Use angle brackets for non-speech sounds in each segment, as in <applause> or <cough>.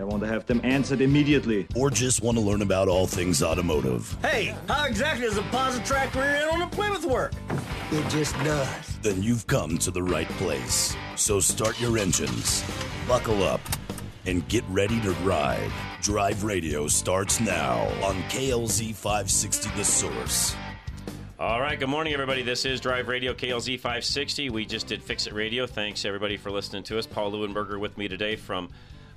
I want to have them answered immediately. or just want to learn about all things automotive, Hey, how exactly does a Positrack rear end on a Plymouth work? It just does. then you've come to the right place. So start your engines, buckle up, and get ready to ride. Drive Radio starts now on KLZ 560 The Source. All right, good morning, everybody. This is Drive Radio KLZ 560. We just did Fix It Radio. Thanks, everybody, for listening to us. Paul Leuenberger with me today from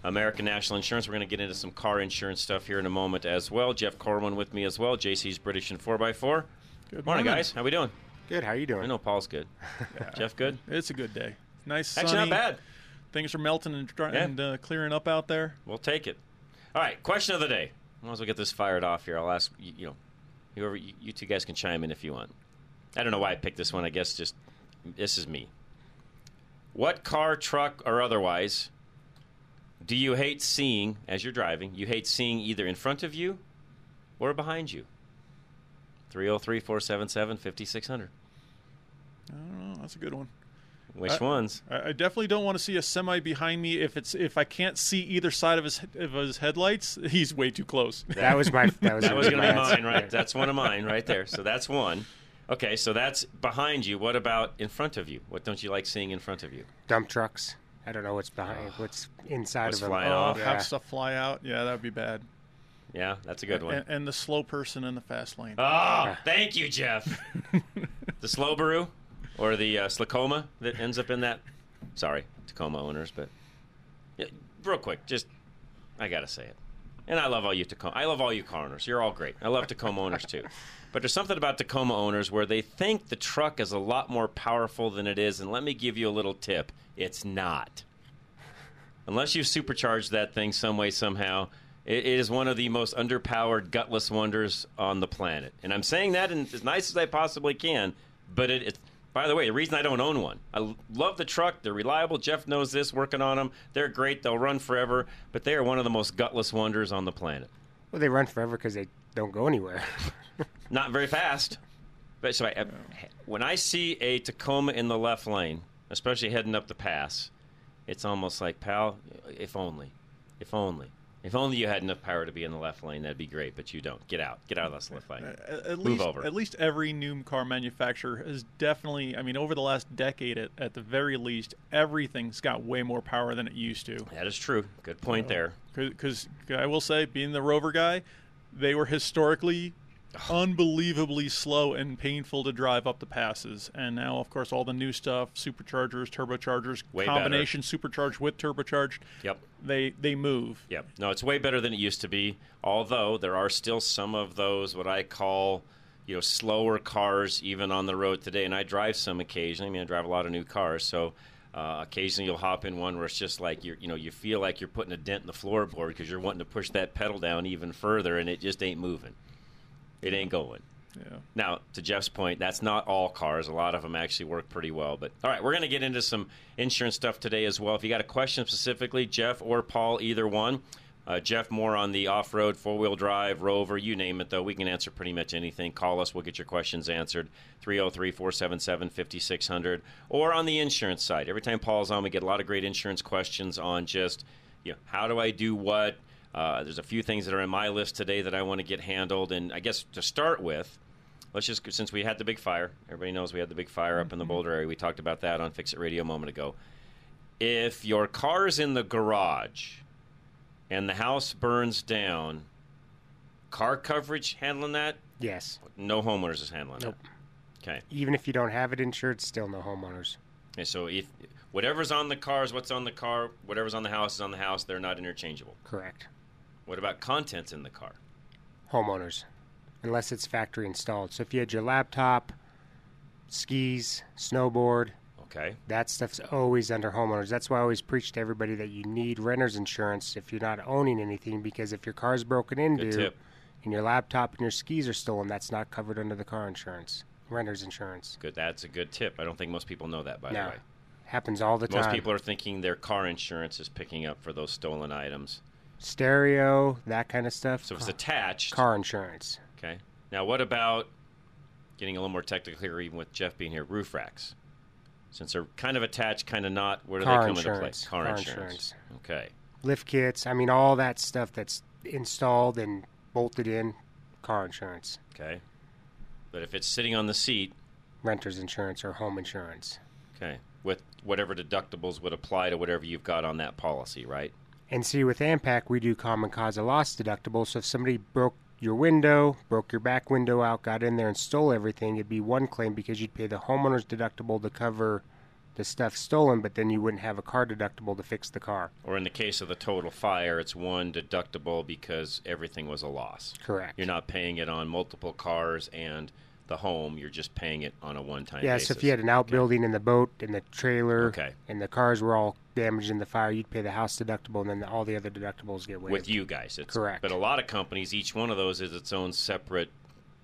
American National Insurance. We're going to get into some car insurance stuff here in a moment as well. Jeff Corwin with me as well. JC's British and 4x4. Good morning, guys. How we doing? Good. How you doing? I know Paul's good. <laughs> Jeff, good? It's a good day. Nice, Actually, sunny. not bad. Things are melting and, dry- Yeah. and uh, clearing up out there. We'll take it. All right, question of the day. Might as well get this fired off here. I'll ask you, you know, whoever you, you two guys can chime in if you want. I don't know why I picked this one. I guess just this is me. What car, truck, or otherwise do you hate seeing as you're driving? You hate seeing either in front of you or behind you. 303 477 5600. I don't know. That's a good one. Which I- ones? I, I definitely don't want to see a semi behind me if it's if I can't see either side of his of his headlights. <laughs> He's way too close. That was my. That was, That was going to be my mine, right? That's one of mine right there. So that's one. Okay, so that's behind you. What about in front of you? What don't you like seeing in front of you? dump trucks. I don't know what's behind. What's inside What's of them? flying Oh, off? yeah. Have stuff fly out. Yeah, that would be bad. Yeah, that's a good one. And, and the slow person in the fast lane. Oh, thank you, Jeff. <laughs> the Slowbaroo or the uh, Slacoma that ends up in that. Sorry, Tacoma owners, but yeah, real quick, just I gotta say it. And I love all you Tacoma. I love all you car owners. You're all great. I love Tacoma owners too. <laughs> But there's something about Tacoma owners where they think the truck is a lot more powerful than it is. And let me give you a little tip: it's not. Unless you supercharge that thing some way somehow, it is one of the most underpowered, gutless wonders on the planet. And I'm saying that in as nice as I possibly can, but it, it's. By the way, the reason I don't own one, I love the truck. They're reliable. Jeff knows this. Working on them, they're great. They'll run forever. But they are one of the most gutless wonders on the planet. Well, they run forever because they don't go anywhere. <laughs> Not very fast. But so I, when I see a Tacoma in the left lane, especially heading up the pass, it's almost like, pal, if only, if only, if only you had enough power to be in the left lane, that'd be great. But you don't. Get out. Get out of this left lane. At, at Move least, over. at least every new car manufacturer has definitely. I mean, over the last decade, at, at the very least, everything's got way more power than it used to. That is true. Good point there. Because I will say, being the Rover guy, they were historically unbelievably slow and painful to drive up the passes. And now, of course, all the new stuff, superchargers, turbochargers, Way combination supercharged with turbocharged, Yep. they they move. Yep. No, it's way better than it used to be. Although there are still some of those what I call, you know, slower cars even on the road today. And I drive some occasionally. I mean, I drive a lot of new cars, so uh, occasionally you'll hop in one where it's just like you're, you know, you feel like you're putting a dent in the floorboard because you're wanting to push that pedal down even further, and it just ain't moving. It ain't going. Yeah. Now, to Jeff's point, that's not all cars. A lot of them actually work pretty well. But all right, we're going to get into some insurance stuff today as well. If you got a question specifically, Jeff or Paul, either one. Uh, Jeff more on the off-road, four-wheel drive, Rover, you name it. Though we can answer pretty much anything. Call us, we'll get your questions answered. 303-477-5600. Or on the insurance side. Every time Paul's on, we get a lot of great insurance questions on just, you know, how do I do what? Uh, there's a few things that are in my list today that I want to get handled, and I guess to start with, let's just since we had the big fire, everybody knows we had the big fire up in the Boulder area. We talked about that on Fix It Radio a moment ago. If your car is in the garage and the house burns down, car coverage handling that? yes. No homeowners is handling Nope. that. Okay. Even if you don't have it insured, still no homeowners. Okay, so if whatever's on the car is what's on the car, whatever's on the house is on the house. They're not interchangeable. Correct. What about contents in the car? Homeowners, unless it's factory installed. So if you had your laptop, skis, snowboard, Okay. that stuff's always under homeowners. That's why I always preach to everybody that you need renter's insurance if you're not owning anything because if your car's broken into, and your laptop and your skis are stolen, that's not covered under the car insurance, renter's insurance. Good. That's a good tip. I don't think most people know that, by No. the way. Happens all the time. Most people are thinking their car insurance is picking up for those stolen items. Stereo, that kind of stuff. So if it's attached. car insurance. Okay. Now, what about getting a little more technical here, even with Jeff being here? Roof racks, since they're kind of attached, kind of not. Where do Car they come into play? Car, Car insurance. insurance. Okay. lift kits. I mean, all that stuff that's installed and bolted in, car insurance, Okay. But if it's sitting on the seat, renter's insurance, or home insurance. okay, with whatever deductibles would apply to whatever you've got on that policy, right? And see, with ANPAC, we do common cause of loss deductible. So if somebody broke your window, broke your back window out, got in there and stole everything, it'd be one claim because you'd pay the homeowner's deductible to cover the stuff stolen, but then you wouldn't have a car deductible to fix the car. Or in the case of the total fire, it's one deductible because everything was a loss. Correct. You're not paying it on multiple cars and the home. You're just paying it on a one-time Yeah, basis. so if you had an outbuilding in the boat and the trailer Okay. and the cars were all damaged in the fire, you'd pay the house deductible and then all the other deductibles get waived. with you guys, it's, Correct. But a lot of companies, each one of those is its own separate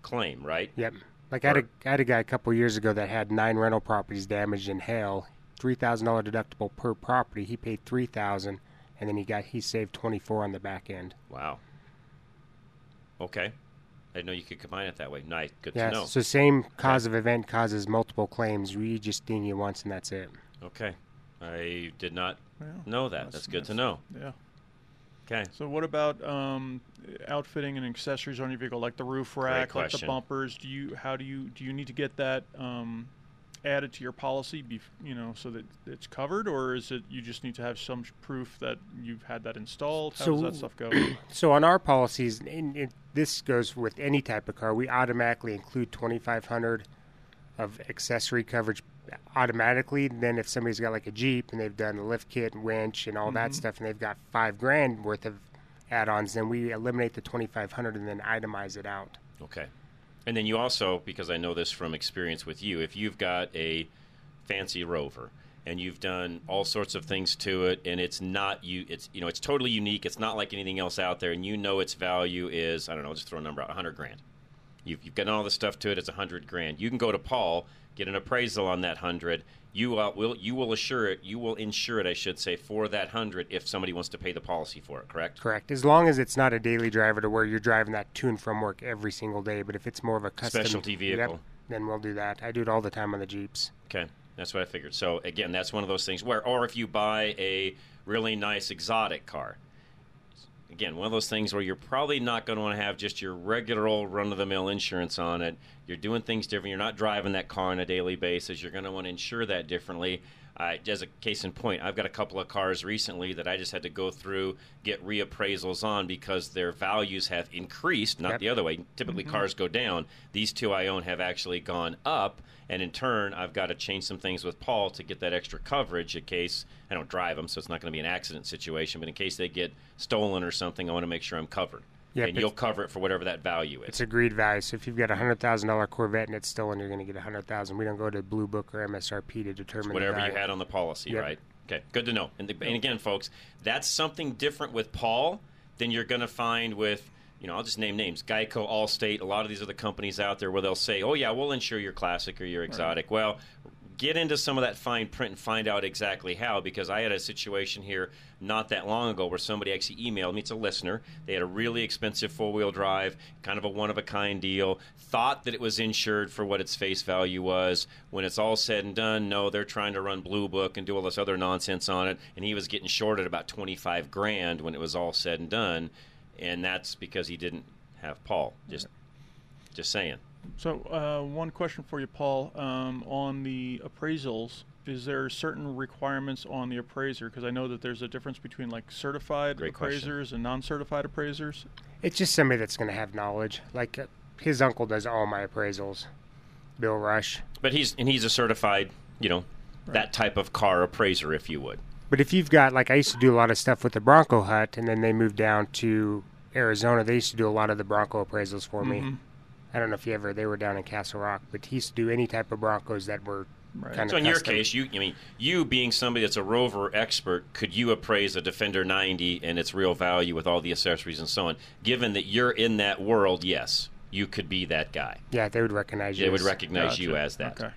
claim, right? Yep. Like I had, a, I had a guy a couple years ago that had nine rental properties damaged in hail. Three thousand dollar deductible per property. He paid three thousand, and then he got he saved twenty four on the back end. Wow. Okay. I didn't know you could combine it that way. Nice. Good Yeah. to know. So same cause of event causes multiple claims. We just ding you once and that's it. Okay. I did not Yeah, know that. That's, good to know. Yeah. Okay. So what about um, outfitting and accessories on your vehicle, like the roof rack, like the bumpers? Do you how do you do you need to get that um, added to your policy, bef- you know, so that it's covered, or is it you just need to have some proof that you've had that installed? How does that stuff go? <clears throat> So on our policies, and it, this goes with any type of car, we automatically include twenty five hundred of accessory coverage automatically. Then if somebody's got like a Jeep and they've done a lift kit, and winch, and all that mm-hmm. stuff, and they've got five grand worth of add-ons, then we eliminate the twenty five hundred and then itemize it out. Okay. And then you also, because I know this from experience with you, if you've got a fancy Rover and you've done all sorts of things to it, and it's not you, it's you know, it's totally unique. It's not like anything else out there, and you know its value is I don't know, I'll just throw a number out, hundred grand. You've, you've got all this stuff to it. It's a hundred grand. You can go to Paul, get an appraisal on that hundred. You uh, will you will assure it. You will insure it, I should say, for that hundred if somebody wants to pay the policy for it. Correct? Correct. As long as it's not a daily driver to where you're driving that to and from work every single day, but if it's more of a custom Specialty Yep, vehicle. then we'll do that. I do it all the time on the Jeeps. Okay, that's what I figured. So again, that's one of those things where, or if you buy a really nice exotic car, again, one of those things where you're probably not going to want to have just your regular old run-of-the-mill insurance on it. You're doing things different. You're not driving that car on a daily basis. You're going to want to insure that differently. Uh, as a case in point, I've got a couple of cars recently that I just had to go through, get reappraisals on because their values have increased, not Yep. the other way. Typically, cars go down. These two I own have actually gone up, and in turn, I've got to change some things with Paul to get that extra coverage in case I don't drive them, so it's not going to be an accident situation. But in case they get stolen or something, I want to make sure I'm covered. Yep, and you'll cover it for whatever that value is. It's agreed value. So if you've got a hundred thousand dollar Corvette and it's stolen, you're going to get a hundred thousand. We don't go to Blue Book or MSRP to determine the whatever you value. had on the policy, Yep. right? Okay, good to know. And, the, and again, folks, that's something different with Paul than you're going to find with, you know, I'll just name names: Geico, Allstate, a lot of these other companies out there where they'll say, "Oh yeah, we'll insure your classic or your exotic." Well, get into some of that fine print and find out exactly how. Because I had a situation here not that long ago where somebody actually emailed me. It's a listener. They had a really expensive four wheel drive, kind of a one of a kind deal. Thought that it was insured for what its face value was. When it's all said and done, no, they're trying to run Blue Book and do all this other nonsense on it. And he was getting shorted about twenty five grand when it was all said and done. And that's because he didn't have Paul. Just, just saying. So, uh, one question for you, Paul. Um, on the appraisals, is there certain requirements on the appraiser? Because I know that there's a difference between like certified Great question. appraisers and non-certified appraisers. It's just somebody that's going to have knowledge. Like uh, his uncle does all my appraisals. Bill Rush. But he's and he's a certified, you know, that type of car appraiser, if you would. But if you've got like I used to do a lot of stuff with the Bronco Hut, and then they moved down to Arizona. They used to do a lot of the Bronco appraisals for me. I don't know if you ever they were down in Castle Rock, but he used to do any type of Broncos that were kind So of in your case, you I mean you being somebody that's a rover expert, could you appraise a Defender 90 and its real value with all the accessories and so on? Given that you're in that world, yes, you could be that guy. yeah, they would recognize you. They would as- recognize you as that. Okay.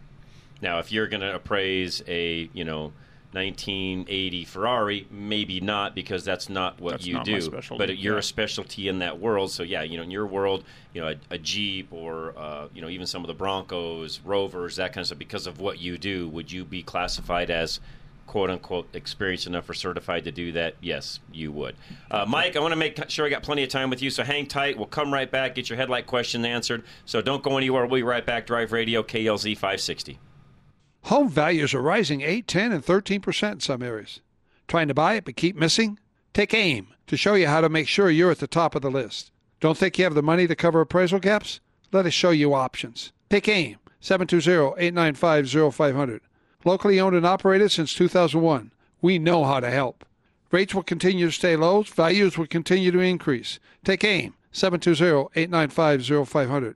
Now, if you're going to appraise a you know 1980 Ferrari, maybe not because that's not what That's you not do. But you're yeah. a specialty in that world. So yeah, you know, in your world, you know, a, a Jeep or uh, you know even some of the Broncos, Rovers, that kind of stuff. Because of what you do, would you be classified as quote unquote experienced enough or certified to do that? Yes, you would. Uh, Mike, I want to make sure I got plenty of time with you, so hang tight. We'll come right back, get your headlight question answered. So don't go anywhere. We'll be right back. Drive Radio KLZ 560. Home values are rising 8, 10, and 13% in some areas. Trying to buy it but keep missing? Take AIM to show you how to make sure you're at the top of the list. Don't think you have the money to cover appraisal gaps? Let us show you options. Take AIM 720-895-0500. Locally owned and operated since 2001. We know how to help. Rates will continue to stay low. Values will continue to increase. Take AIM 720-895-0500.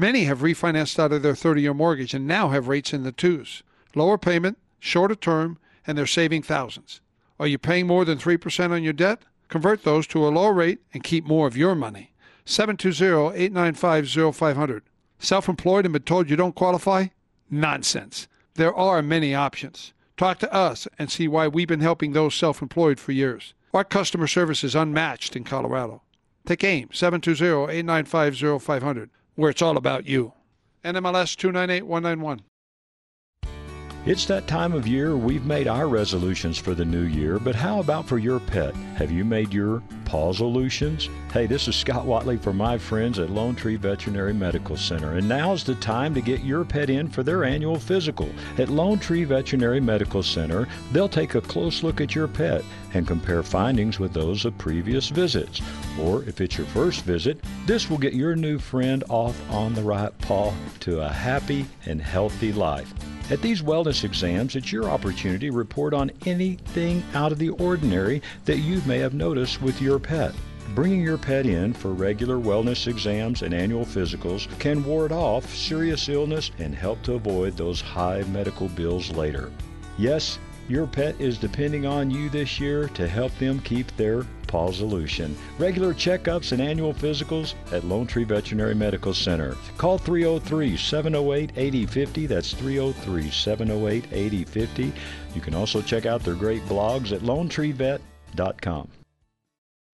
Many have refinanced out of their 30 year mortgage and now have rates in the twos. Lower payment, shorter term, and they're saving thousands. Are you paying more than 3% on your debt? Convert those to a lower rate and keep more of your money. 720 895 0500. Self employed and been told you don't qualify? Nonsense. There are many options. Talk to us and see why we've been helping those self employed for years. Our customer service is unmatched in Colorado. Take AIM 720 895 0500, where it's all about you. NMLS 298191. It's that time of year we've made our resolutions for the new year, but how about for your pet? Have you made your paw pausolutions? Hey, this is Scott Watley for my friends at Lone Tree Veterinary Medical Center, and now's the time to get your pet in for their annual physical. At Lone Tree Veterinary Medical Center, they'll take a close look at your pet and compare findings with those of previous visits. Or if it's your first visit, this will get your new friend off on the right paw to a happy and healthy life. At these wellness exams, it's your opportunity to report on anything out of the ordinary that you may have noticed with your pet. Bringing your pet in for regular wellness exams and annual physicals can ward off serious illness and help to avoid those high medical bills later. Yes, your pet is depending on you this year to help them keep their paw solution. Regular checkups and annual physicals at Lone Tree Veterinary Medical Center. Call 303 708 8050. That's 303 708 8050. You can also check out their great blogs at lonetreevet.com.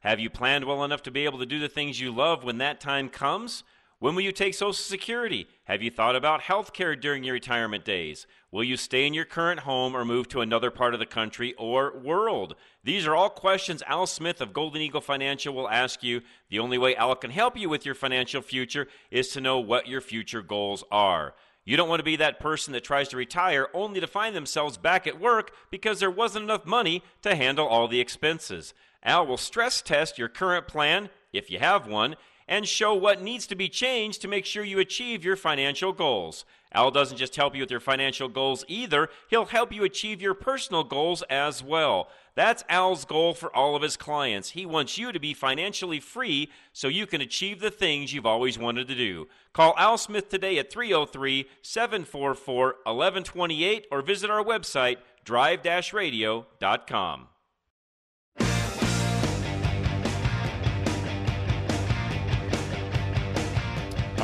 Have you planned well enough to be able to do the things you love when that time comes? When will you take Social Security? Have you thought about health care during your retirement days? Will you stay in your current home or move to another part of the country or world? These are all questions Al Smith of Golden Eagle Financial will ask you. The only way Al can help you with your financial future is to know what your future goals are. You don't want to be that person that tries to retire only to find themselves back at work because there wasn't enough money to handle all the expenses. Al will stress test your current plan, if you have one, and show what needs to be changed to make sure you achieve your financial goals. Al doesn't just help you with your financial goals either, he'll help you achieve your personal goals as well. That's Al's goal for all of his clients. He wants you to be financially free so you can achieve the things you've always wanted to do. Call Al Smith today at 303 744 1128 or visit our website, drive radio.com.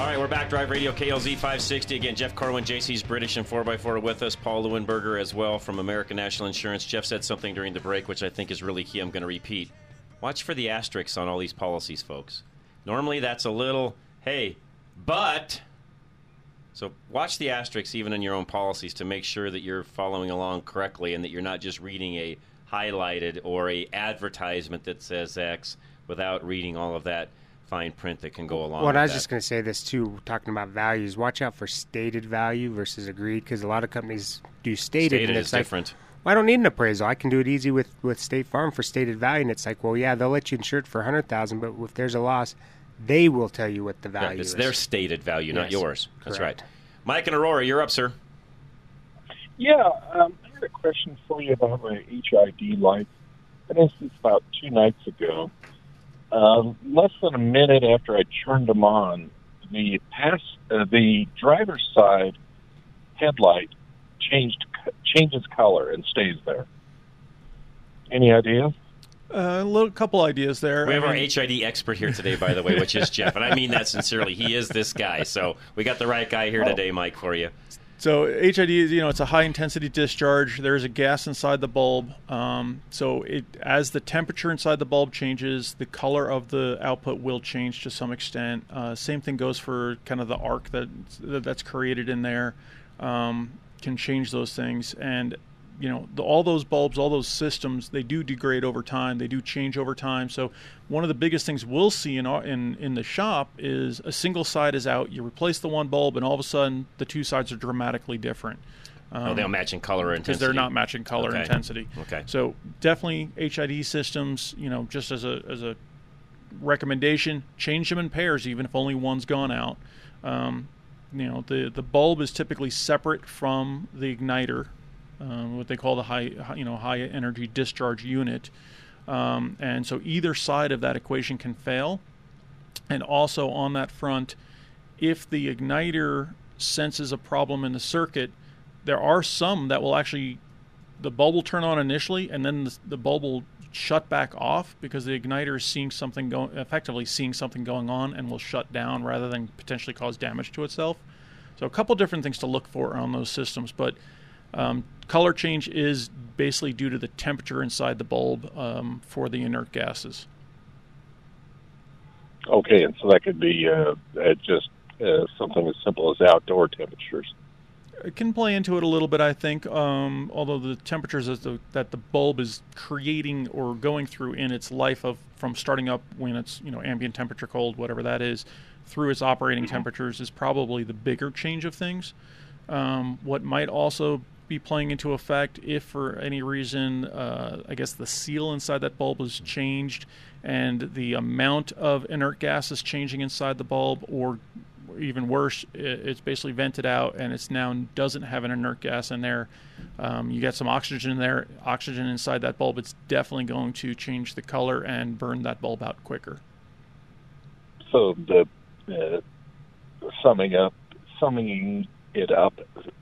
All right, we're back. Drive Radio KLZ 560. Again, Jeff Corwin, JC's British and 4x4 are with us. Paul Leuenberger as well from American National Insurance. Jeff said something during the break, which I think is really key. I'm going to repeat. Watch for the asterisks on all these policies, folks. Normally that's a little, hey, but. So watch the asterisks even in your own policies to make sure that you're following along correctly and that you're not just reading a highlighted or a advertisement that says X without reading all of that fine print that can go along. Well, with I was that. just going to say this too, talking about values. Watch out for stated value versus agreed, because a lot of companies do stated, Stated and is it's like, different. Well, I don't need an appraisal. I can do it easy with with State Farm for stated value, and it's like, well, yeah, they'll let you insure it for a hundred thousand, but if there's a loss, they will tell you what the Yeah, value it's is. their stated value, not Yes, yours. That's correct. right. Mike and Aurora, you're up, sir. Yeah, um, I had a question for you about my HID lights. I noticed this about two nights ago. Um, less than a minute after I turned them on, the pass, uh, the driver's side headlight changed changes color and stays there. Any idea? Uh, a little couple ideas there. We have our HID expert here today, by the way, which is Jeff, and I mean that sincerely. He is this guy, so we got the right guy here today, Mike, for you. So HID is you know it's a high intensity discharge. There's a gas inside the bulb. Um, so it as the temperature inside the bulb changes, the color of the output will change to some extent. Uh, same thing goes for kind of the arc that that's created in there. Um, can change those things and you know the, all those bulbs all those systems they do degrade over time they do change over time so one of the biggest things we'll see in our, in in the shop is a single side is out you replace the one bulb and all of a sudden the two sides are dramatically different oh, they don't match in color or because intensity. they're not matching color Okay. intensity Okay. so definitely HID systems you know just as a as a recommendation change them in pairs even if only one's gone out um, you know the the bulb is typically separate from the igniter um, what they call the high you know high energy discharge unit. Um, and so either side of that equation can fail. And also on that front if the igniter senses a problem in the circuit there are some that will actually the bulb will turn on initially and then the, the bulb will shut back off because the igniter is seeing something going effectively seeing something going on and will shut down rather than potentially cause damage to itself. So a couple different things to look for on those systems but um, color change is basically due to the temperature inside the bulb um, for the inert gases Okay, and so that could be uh, uh, just uh, something as simple as outdoor temperatures. it can play into it a little bit, I think. Um, although the temperatures that the, that the bulb is creating or going through in its life of from starting up when it's you know ambient temperature cold, whatever that is, through its operating temperatures is probably the bigger change of things. Um, what might also be playing into effect if for any reason uh, I guess the seal inside that bulb is changed and the amount of inert gas is changing inside the bulb or even worse, it's basically vented out and it's now doesn't have an inert gas in there. Um, you get some oxygen in there, oxygen inside that bulb. It's definitely going to change the color and burn that bulb out quicker. So the uh, summing up, summing it up,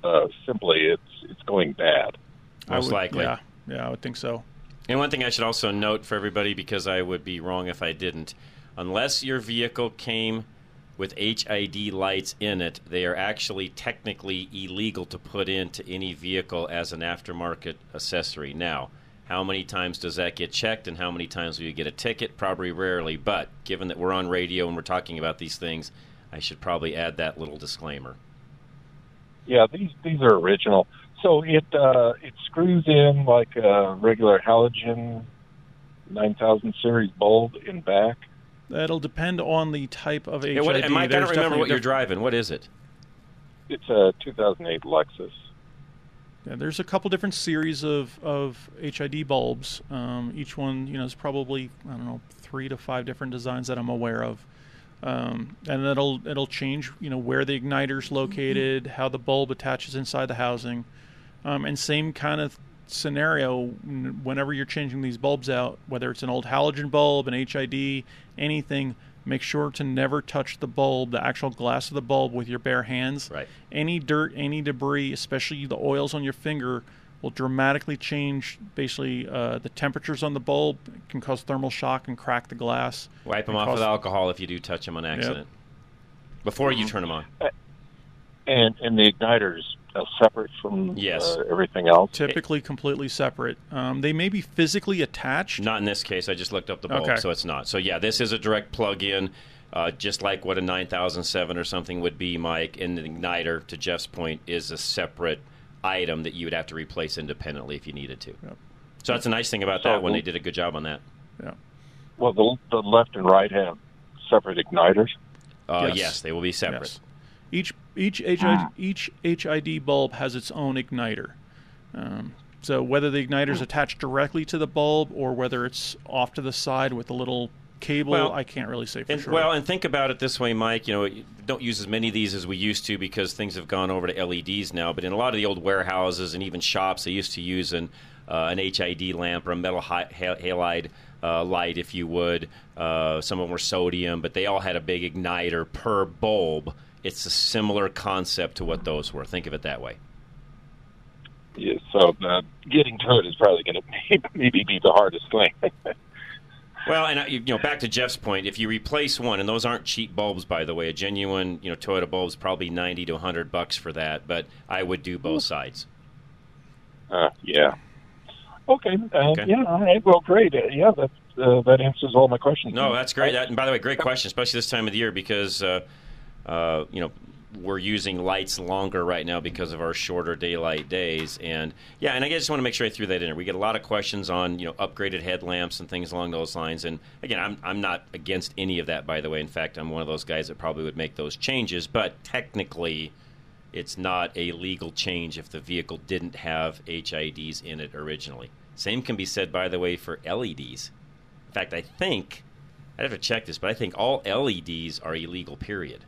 uh, simply, it's it's going bad. I Most would- likely. yeah, yeah, I would think so. And one thing I should also note for everybody, because I would be wrong if I didn't, unless your vehicle came with HID lights in it, they are actually technically illegal to put into any vehicle as an aftermarket accessory. Now, how many times does that get checked, and how many times will you get a ticket? Probably rarely. But given that we're on radio and we're talking about these things, I should probably add that little disclaimer. Yeah, these these are original. So it uh, it screws in like a regular halogen 9000 series bulb in back. That'll depend on the type of HID. Hey, what, and Mike, I There's don't remember definitely what you're diff- driving. What is it? It's a 2008 Lexus. Yeah, there's a couple different series of, of HID bulbs. Um, each one, you know, is probably I don't know three to five different designs that I'm aware of, um, and it'll it'll change, you know, where the igniter's located, how the bulb attaches inside the housing, um, and same kind of scenario whenever you're changing these bulbs out, whether it's an old halogen bulb, an HID, anything. Make sure to never touch the bulb, the actual glass of the bulb, with your bare hands. Right. Any dirt, any debris, especially the oils on your finger, will dramatically change basically uh, the temperatures on the bulb. It can cause thermal shock and crack the glass. Wipe them off cause- with alcohol if you do touch them on accident. before you turn them on. And and the igniters uh, separate from Yes. uh, everything else. Typically, completely separate. Um, they may be physically attached. Not in this case. I just looked up the bulb, Okay. so it's not. So yeah, this is a direct plug-in, uh, just like what a 9007 or something would be, Mike. And the igniter, to Jeff's point, is a separate item that you would have to replace independently if you needed to. So that's a nice thing about So that. When the- they did a good job on that. Yeah. Well, the the left and right have separate igniters. Uh, Yes. yes. they will be separate. Yes. Each each HID, each HID bulb has its own igniter. Um, so whether the igniter is attached directly to the bulb or whether it's off to the side with a little cable, Well, I can't really say for And, sure. Well, and think about it this way, Mike. You know, don't use as many of these as we used to because things have gone over to LEDs now. But in a lot of the old warehouses and even shops, they used to use an uh, an HID lamp or a metal hi- halide uh, light, if you would. Uh, some of them were sodium, but they all had a big igniter per bulb. It's a similar concept to what those were. Think of it that way. Yeah, so uh, getting to it is probably going <laughs> to maybe be the hardest thing. <laughs> Well, and you know, back to Jeff's point, if you replace one, and those aren't cheap bulbs, by the way, a genuine, you know, Toyota bulb's probably ninety to hundred bucks for that. But I would do both sides. Uh, yeah. Okay. Uh, Okay. Yeah. All right. Well, great. Uh, yeah, that uh, that answers all my questions. No, that's great. That, and by the way, great question, especially this time of the year because, uh, uh, you know, we're using lights longer right now because of our shorter daylight days. And yeah, and I just want to make sure I threw that in there. We get a lot of questions on you know upgraded headlamps and things along those lines. And again, I'm I'm not against any of that. By the way, in fact, I'm one of those guys that probably would make those changes. But technically. It's not a legal change if the vehicle didn't have HIDs in it originally. Same can be said, by the way, for LEDs. In fact, I think I'd have to check this, but I think all LEDs are illegal. Period.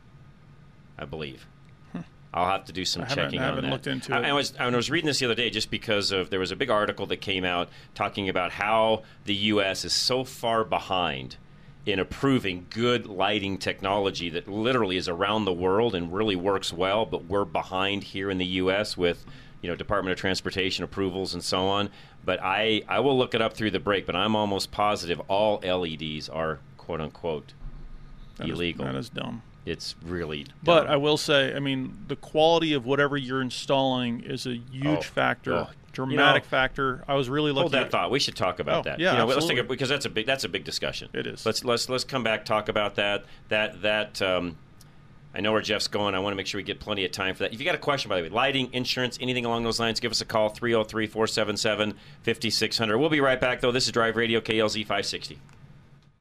I believe. Hmm. I'll have to do some I checking I on haven't that. looked into I, it. I was I was reading this the other day just because of there was a big article that came out talking about how the U.S. is so far behind in approving good lighting technology that literally is around the world and really works well, but we're behind here in the U.S. with you know Department of Transportation approvals and so on. But I I will look it up through the break, but I'm almost positive all LEDs are quote unquote That is- illegal. that is dumb. It's really But I will say, I mean, the quality of whatever you're installing is a huge Oh, factor, dramatic You know, factor. I was really looking Hold that at thought. We should talk about Oh, that. yeah, you know, let's absolutely. take a, because that's a big that's a big discussion. It is. Let's let's let's come back talk about that. That that um, I know where Jeff's going. I want to make sure we get plenty of time for that. If you got a question, by the way, lighting, insurance, anything along those lines, give us a call 303 477 5600. We'll be right back, though. This is Drive Radio KLZ 560.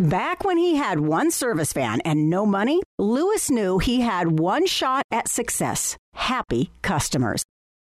Back when he had one service van and no money, Lewis knew he had one shot at success happy customers.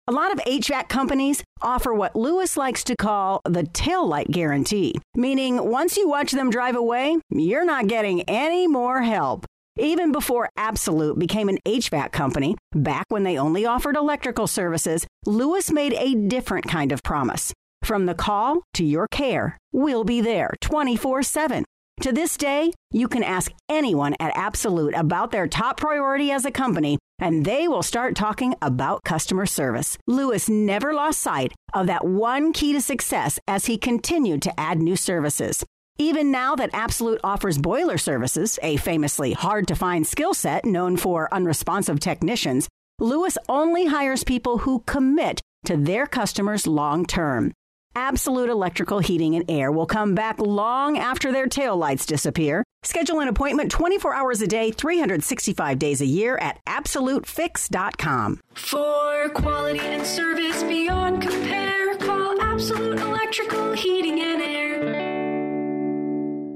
A lot of HVAC companies offer what Lewis likes to call the taillight guarantee, meaning once you watch them drive away, you're not getting any more help. Even before Absolute became an HVAC company, back when they only offered electrical services, Lewis made a different kind of promise. From the call to your care, we'll be there 24 7. To this day, you can ask anyone at Absolute about their top priority as a company, and they will start talking about customer service. Lewis never lost sight of that one key to success as he continued to add new services. Even now that Absolute offers boiler services, a famously hard to find skill set known for unresponsive technicians, Lewis only hires people who commit to their customers long term. Absolute Electrical Heating and Air will come back long after their taillights disappear. Schedule an appointment 24 hours a day, 365 days a year at AbsoluteFix.com. For quality and service beyond compare, call Absolute Electrical Heating and.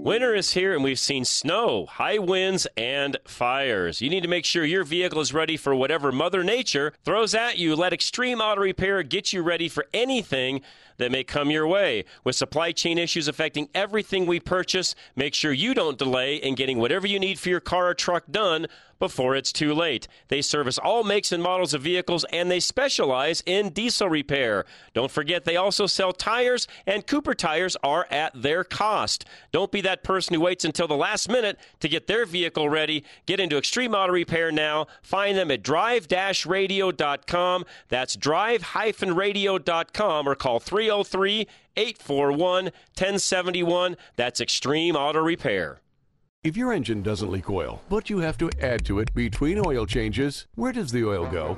Winter is here and we've seen snow, high winds, and fires. You need to make sure your vehicle is ready for whatever Mother Nature throws at you. Let Extreme Auto Repair get you ready for anything that may come your way. With supply chain issues affecting everything we purchase, make sure you don't delay in getting whatever you need for your car or truck done before it's too late. They service all makes and models of vehicles and they specialize in diesel repair. Don't forget they also sell tires and Cooper tires are at their cost. Don't be that person who waits until the last minute to get their vehicle ready. Get into Extreme Auto Repair now. Find them at drive-radio.com. That's drive-radio.com or call 303 841 1071. That's Extreme Auto Repair. If your engine doesn't leak oil, but you have to add to it between oil changes, where does the oil go?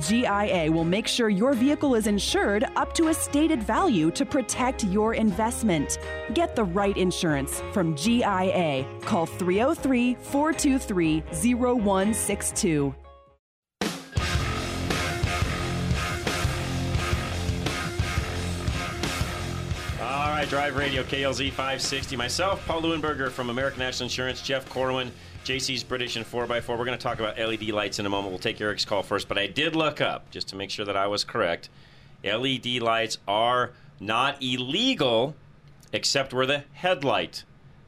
GIA will make sure your vehicle is insured up to a stated value to protect your investment. Get the right insurance from GIA. Call 303 423 0162. All right, Drive Radio, KLZ 560. Myself, Paul Leuenberger from American National Insurance, Jeff Corwin, JC's British and 4x4. We're going to talk about LED lights in a moment. We'll take Eric's call first, but I did look up just to make sure that I was correct. LED lights are not illegal except where the headlight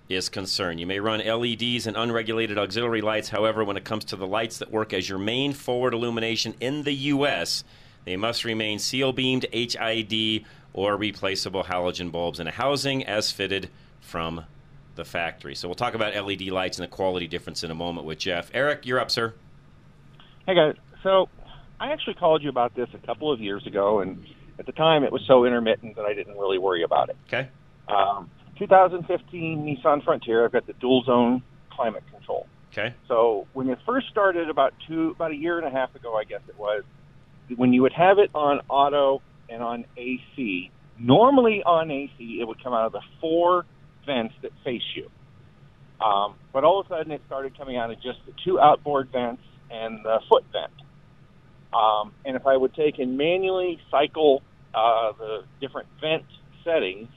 is concerned. You may run LEDs and unregulated auxiliary lights. However, when it comes to the lights that work as your main forward illumination in the U.S., they must remain seal beamed HID or replaceable halogen bulbs in a housing as fitted from the factory. So we'll talk about LED lights and the quality difference in a moment with Jeff. Eric, you're up, sir. Hey guys, so I actually called you about this a couple of years ago, and at the time it was so intermittent that I didn't really worry about it. Okay. Um, 2015 Nissan Frontier, I've got the dual zone climate control. Okay. So when it first started about two, about a year and a half ago, I guess it was, when you would have it on auto and on AC, normally on AC it would come out of the four vents that face you. Um, but all of a sudden it started coming out of just the two outboard vents and the foot vent. Um, and if I would take and manually cycle uh, the different vent settings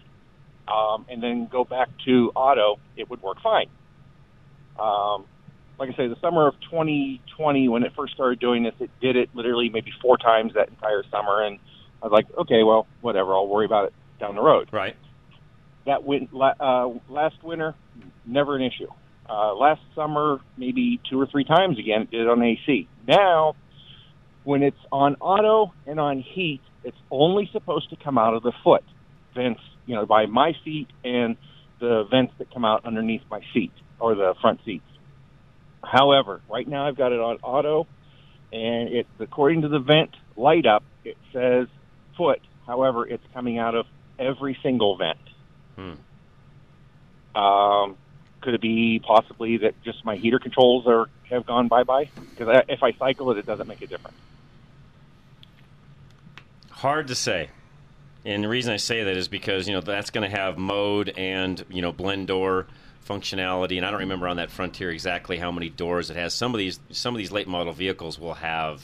um, and then go back to auto, it would work fine. Um, like I say, the summer of 2020, when it first started doing this, it did it literally maybe four times that entire summer. And I was like, okay, well, whatever, I'll worry about it down the road. Right. That la- uh, last winter, never an issue. Uh, last summer, maybe two or three times again, it did on AC. Now, when it's on auto and on heat, it's only supposed to come out of the foot vents, you know, by my feet and the vents that come out underneath my seat or the front seats. However, right now I've got it on auto, and it according to the vent light up, it says foot. However, it's coming out of every single vent. Hmm. Um, could it be possibly that just my heater controls are have gone bye bye? Because if I cycle it, it doesn't make a difference. Hard to say. And the reason I say that is because, you know, that's going to have mode and, you know, blend door functionality and I don't remember on that Frontier exactly how many doors it has. Some of these some of these late model vehicles will have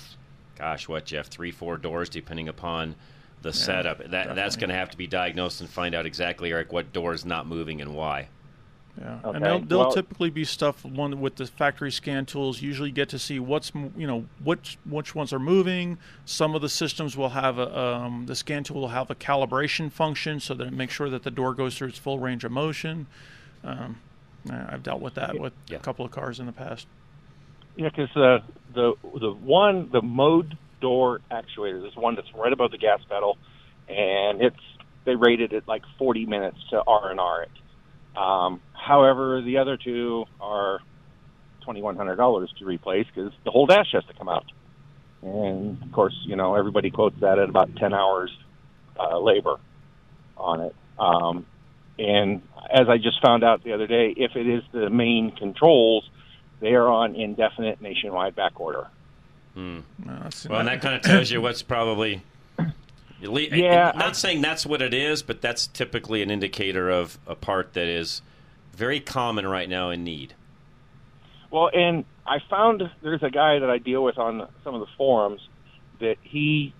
gosh, what Jeff, 3 4 doors depending upon the Yeah, setup. That that's going to have to be diagnosed and find out exactly Eric what door is not moving and why. Yeah, Okay, and they'll, they'll well- typically be stuff one with the factory scan tools. Usually, get to see what's you know which which ones are moving. Some of the systems will have a um, the scan tool will have a calibration function, so that it makes sure that the door goes through its full range of motion. Um, I've dealt with that with a couple of cars in the past. Yeah, because uh, the the one the mode door actuator, there's one that's right above the gas pedal, and it's they rated it like 40 minutes to R and R it. Um, however, the other two are twenty one hundred dollars to replace because the whole dash has to come out, and of course, you know everybody quotes that at about 10 hours uh, labor on it. Um, and as I just found out the other day, if it is the main controls, they are on indefinite nationwide back order. Hmm. that's- well, and that kind of tells you what's probably. at le- Yeah, Not saying that's what it is, but that's typically an indicator of a part that is very common right now in need. Well, and I found there's a guy that I deal with on some of the forums that he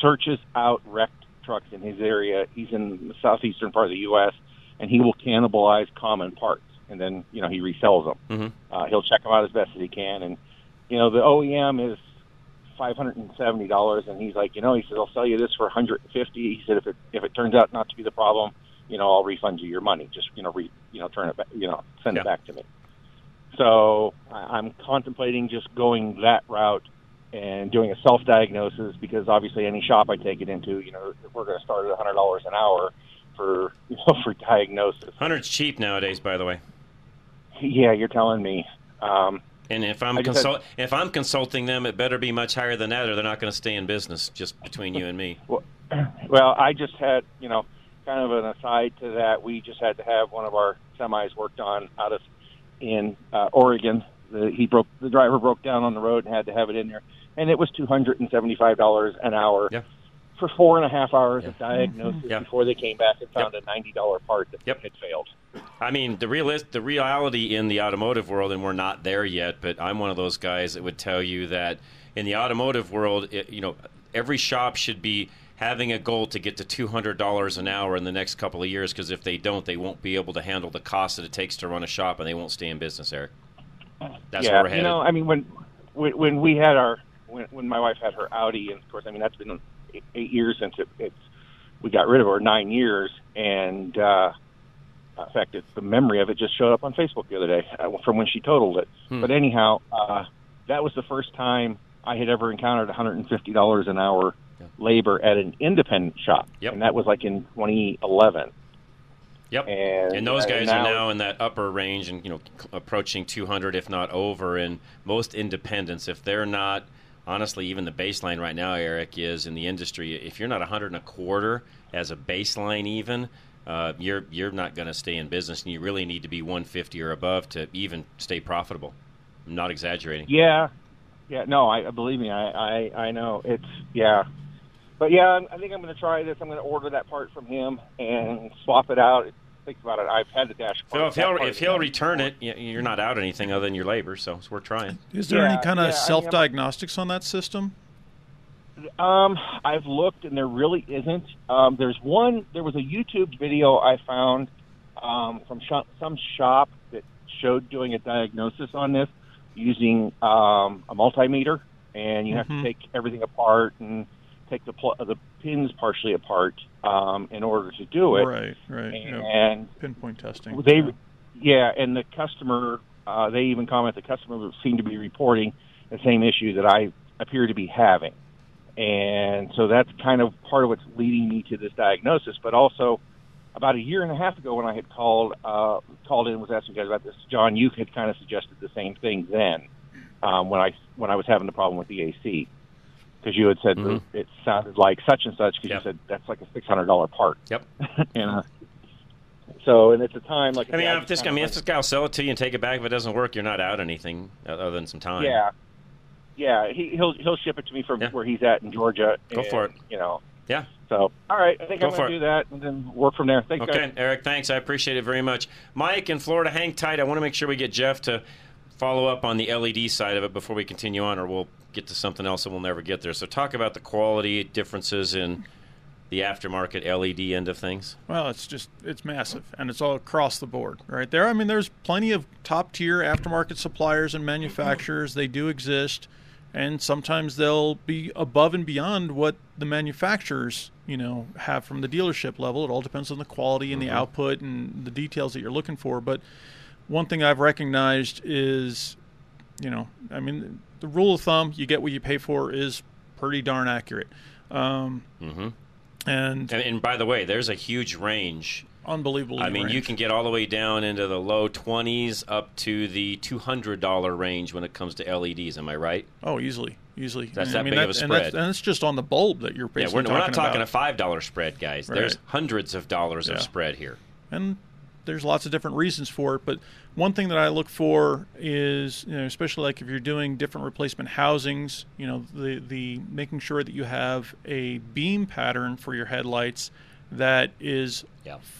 searches out wrecked trucks in his area. He's in the southeastern part of the U.S. and he will cannibalize common parts, and then you know he resells them. Mm-hmm. Uh, he'll check them out as best as he can, and you know the OEM is five hundred and seventy dollars, and he's like, you know, he says I'll sell you this for a one hundred and fifty. He said if it if it turns out not to be the problem, you know, I'll refund you your money. Just you know, re, you know, turn it back, you know, send it back to me. So I- I'm contemplating just going that route and doing a self-diagnosis because obviously any shop I take it into, you know, we're going to start at a hundred dollars an hour for you know <laughs> for diagnosis. Hundred's cheap nowadays, by the way. Yeah, you're telling me. Um, And if I'm I had- consult- if I'm consulting them, it better be much higher than that, or they're not going to stay in business. Just between you and me. <laughs> <clears throat> Well, I just had, you know, kind of an aside to that. We just had to have one of our semis worked on out of in uh, Oregon. The, he broke the driver broke down on the road and had to have it in there, and it was two hundred and seventy five dollars an hour for four and a half hours of diagnosis Yeah. before they came back and found a ninety dollar part that yep. had failed. I mean, the realist, the reality in the automotive world, and we're not there yet. But I'm one of those guys that would tell you that in the automotive world, it, you know, every shop should be having a goal to get to two hundred dollars an hour in the next couple of years. Because if they don't, they won't be able to handle the cost that it takes to run a shop, and they won't stay in business. Eric, that's yeah, where we're headed. you know, I mean, when when, when we had our when, when my wife had her Audi, and of course, I mean that's been eight, years since it, it's we got rid of her, nine years, and uh, in fact, it's the memory of it just showed up on Facebook the other day uh, from when she totaled it. Hmm. But anyhow, uh, that was the first time I had ever encountered $150 an hour labor at an independent shop, Yep. and that was like in 2011. Yep. And, And those guys now- are now in that upper range and you know c- approaching 200 if not over and most independents if they're not honestly even the baseline right now Eric is in the industry if you're not 100 and a quarter as a baseline even uh, you're you're not going to stay in business and you really need to be 150 or above to even stay profitable I'm not exaggerating Yeah, yeah. No, I believe me. I, I, I know it's yeah, but yeah. I think I'm going to try this. I'm going to order that part from him and swap it out. Think about it. I've had the dash. Phil, part- if he'll, if he'll return it, you're not out anything other than your labor, so it's worth trying. Is there Yeah, any kind of mean, self diagnostics on that system? Um, I've looked and there really isn't. Um, there's one. There was a YouTube video I found um, from shop, some shop that showed doing a diagnosis on this using um, a multimeter, and you have Mhm. to take everything apart and take the pl- the pins partially apart um, in order to do it. Right, right. And pinpoint testing. they, yeah. yeah, and the customer, uh, they even comment the customer seemed to be reporting the same issue that I appear to be having, and so that's kind of part of what's leading me to this diagnosis. But also, about a year and a half ago, when I had called uh, called in and was asking you guys about this, John, you had kind of suggested the same thing then um, when I when I was having the problem with the AC. Because you had said Mhm. it sounded like such and such. Because you said that's like a six hundred dollar part. Yep. <laughs> and uh, so, and at the time, like I mean, if this, I mean, went- if this guy will sell it to you and take it back, if it doesn't work, you're not out anything other than some time. Yeah, yeah. He, he'll he'll ship it to me from where he's at in Georgia. Go for it. You know. Yeah. So, all right. I think Go I'm going to do that and then work from there. Thanks, Okay, guys. Eric, thanks. I appreciate it very much. Mike in Florida, hang tight. I want to make sure we get Jeff to follow up on the LED side of it before we continue on, or we'll get to something else and we'll never get there. So, talk about the quality differences in the aftermarket LED end of things? Well, it's just it's massive, and it's all across the board, right there. I mean, there's plenty of top tier aftermarket suppliers and manufacturers. They do exist, and sometimes they'll be above and beyond what the manufacturers, you know, have from the dealership level. It all depends on the quality and the mm-hmm. output and the details that you're looking for. But one thing I've recognized is, you know, I mean, the rule of thumb: you get what you pay for is pretty darn accurate. Um, Mm-hmm. and And, and by the way, there's a huge range. unbelievable. I mean, you can get all the way down into the low 20s up to the $200 range when it comes to LEDs. Am I right? Oh, easily, easily. That's And, that I mean, big of a that's- and that's- spread. and it's just on the bulb that you're Yeah, basically we're, we're not talking about. a five dollar spread, guys. There's hundreds of dollars Yeah. of spread here. and there's lots of different reasons for it. But one thing that I look for is, you know, especially like if you're doing different replacement housings, you know, the the making sure that you have a beam pattern for your headlights that is,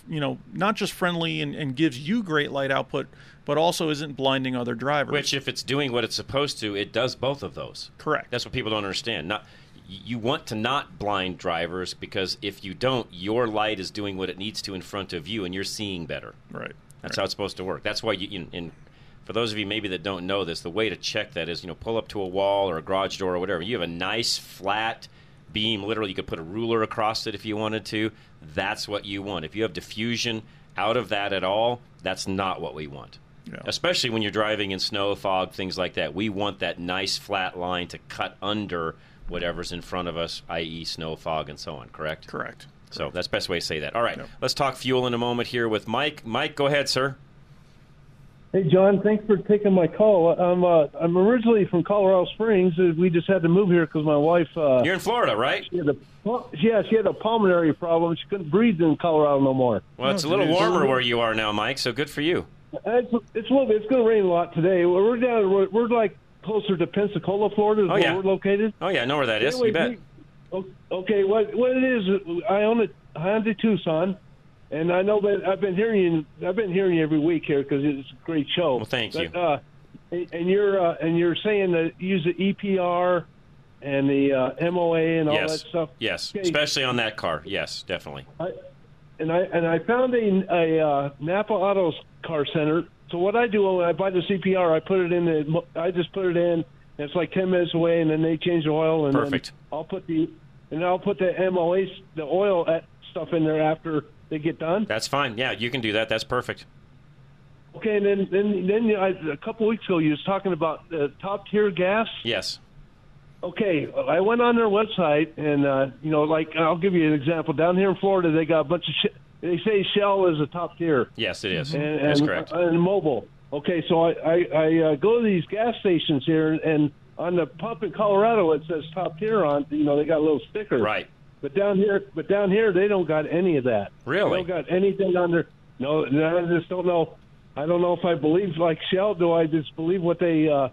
you know, not just friendly and, and gives you great light output, but also isn't blinding other drivers. Which, if it's doing what it's supposed to, it does both of those. Correct. That's what people don't understand. Not you want to not blind drivers because if you don't, your light is doing what it needs to in front of you, and you're seeing better. Right. That's how it's supposed to work. That's why you. In, in for those of you maybe that don't know this, the way to check that is you know pull up to a wall or a garage door or whatever. You have a nice flat beam. Literally, you could put a ruler across it if you wanted to. That's what you want. If you have diffusion out of that at all, that's not what we want. Yeah. Especially when you're driving in snow, fog, things like that. We want that nice flat line to cut under whatever's in front of us, i.e., snow, fog, and so on. Correct. Correct. So that's the best way to say that. All right, let's talk fuel in a moment here with Mike. Mike, go ahead, sir. Hey, John, thanks for taking my call. I'm uh, I'm originally from Colorado Springs. Uh, We just had to move here because my wife. Uh, You're in Florida, right? She had a, yeah, she had a pulmonary problem. She couldn't breathe in Colorado no more. Well, it's a little warmer where you are now, Mike. So good for you. It's it's a little bit. It's going to rain a lot today. We're we're down. We're, we're like closer to Pensacola, Florida, is Oh, where yeah. we're located. Oh yeah, I know where that is. Anyway, you bet. we- Okay, what what it is? I own a Hyundai Tucson, and I know that I've been hearing you. I've been hearing you every week here because it's a great show. Well, thank you. Uh, and you're uh, and you're saying that you use the EPR and the uh, MOA and all yes. that stuff. Yes, Okay. especially on that car. Yes, definitely. I, and I and I found a, a uh, Napa Autos car center. So what I do when I buy the CPR, I put it in the. mo- I just put it in. And it's like ten minutes away, and then they change the oil, and Perfect. then I'll put the and I'll put the MOA the oil at stuff in there after they get done. That's fine. Yeah, you can do that. That's perfect. Okay, and then then then I, a couple weeks ago you was talking about uh, top tier gas. Yes. Okay, I went on their website, and uh, you know, like I'll give you an example. Down here in Florida, they got a bunch of. Sh- they say Shell is a top tier. Yes, it is. and, That's and, correct. And Mobil. Okay, so I I, I uh, go to these gas stations here, and on the pump in Colorado it says top tier on. You know, they got a little sticker. Right. But down here, but down here they don't got any of that. Really? They don't got anything on their. No, I just don't know. I don't know if I believe like Shell. Do I just believe what they? uh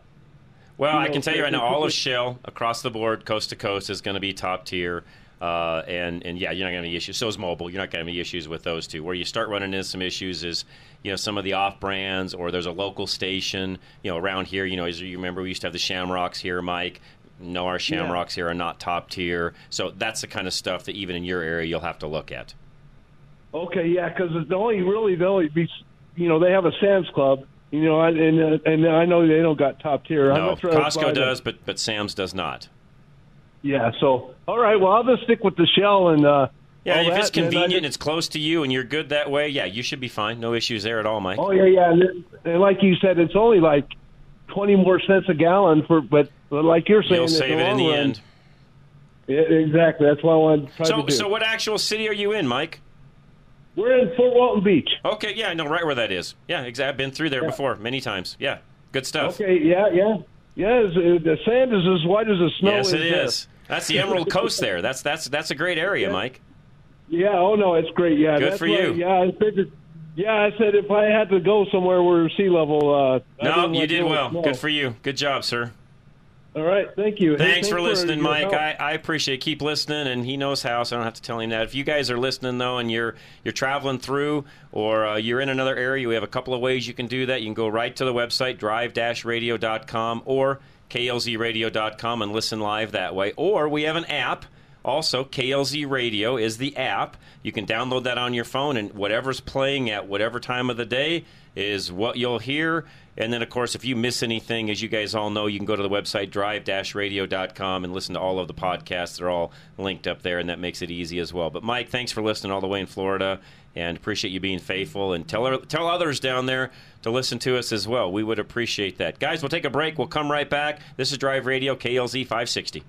Well, you I can tell you right now, all of Shell across the board, coast to coast, is going to be top tier. Uh, and and yeah, you're not going to have any issues. So is Mobil. You're not going to have any issues with those two. Where you start running into some issues is, you know, some of the off brands or there's a local station. You know, around here, you know, as you remember, we used to have the Shamrocks here, Mike. No, our Shamrocks here are not top tier. So that's the kind of stuff that even in your area you'll have to look at. Okay, yeah, because the only really the only be, you know, they have a Sam's Club. You know, and and, uh, and I know they don't got top tier. I'm No, Costco does, but but Sam's does not. Yeah. So all right, well I'll just stick with the Shell and. uh Yeah, if it's that, and then I convenient, just- and it's close to you, and you're good that way, yeah, you should be fine. No issues there at all, Mike. Oh yeah, yeah, and, and like you said, it's only like twenty more cents a gallon for, but, like you're saying, You'll save it in the run- end. Yeah, exactly. That's what I wanted to try So, to do. so what actual city are you in, Mike? We're in Fort Walton Beach. Okay, yeah, I know right where that is. Yeah, exactly. I've been through there before many times. Yeah, good stuff. Okay. Yeah. Yeah. Yeah. it's- uh, The sand is as white as the snow. yes, it there. is. That's the Emerald Coast there. That's that's that's a great area, Mike. Yeah. Oh no, it's great. Yeah. Good for you. Yeah. I figured. Yeah, I said if I had to go somewhere where sea level. Uh, No, you did well. snow. Good for you. Good job, sir. All right. Thank you. Hey, Thanks for listening, Mike. I, I appreciate it. Keep listening, and he knows how, so I don't have to tell him that. If you guys are listening though, and you're you're traveling through, or uh, you're in another area, we have a couple of ways you can do that. You can go right to the website drive-radio.com or klzradio.com and listen live that way. Or we have an app Also, KLZ Radio is the app. You can download that on your phone, and whatever's playing at whatever time of the day is what you'll hear. And then, of course, if you miss anything, as you guys all know, you can go to the website drive-radio.com and listen to all of the podcasts. They're all linked up there, and that makes it easy as well. But Mike, thanks for listening all the way in Florida, and appreciate you being faithful. And tell tell others down there to listen to us as well. We would appreciate that, guys. We'll take a break. We'll come right back. This is Drive Radio KLZ 560.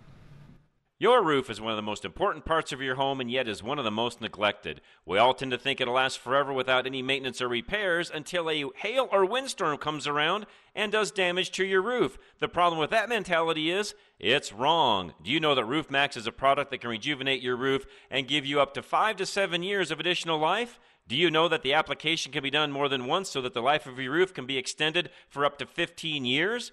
Your roof is one of the most important parts of your home and yet is one of the most neglected. We all tend to think it'll last forever without any maintenance or repairs until a hail or windstorm comes around and does damage to your roof. The problem with that mentality is it's wrong. Do you know that Roof Max is a product that can rejuvenate your roof and give you up to 5 to 7 years of additional life? Do you know that the application can be done more than once so that the life of your roof can be extended for up to 15 years?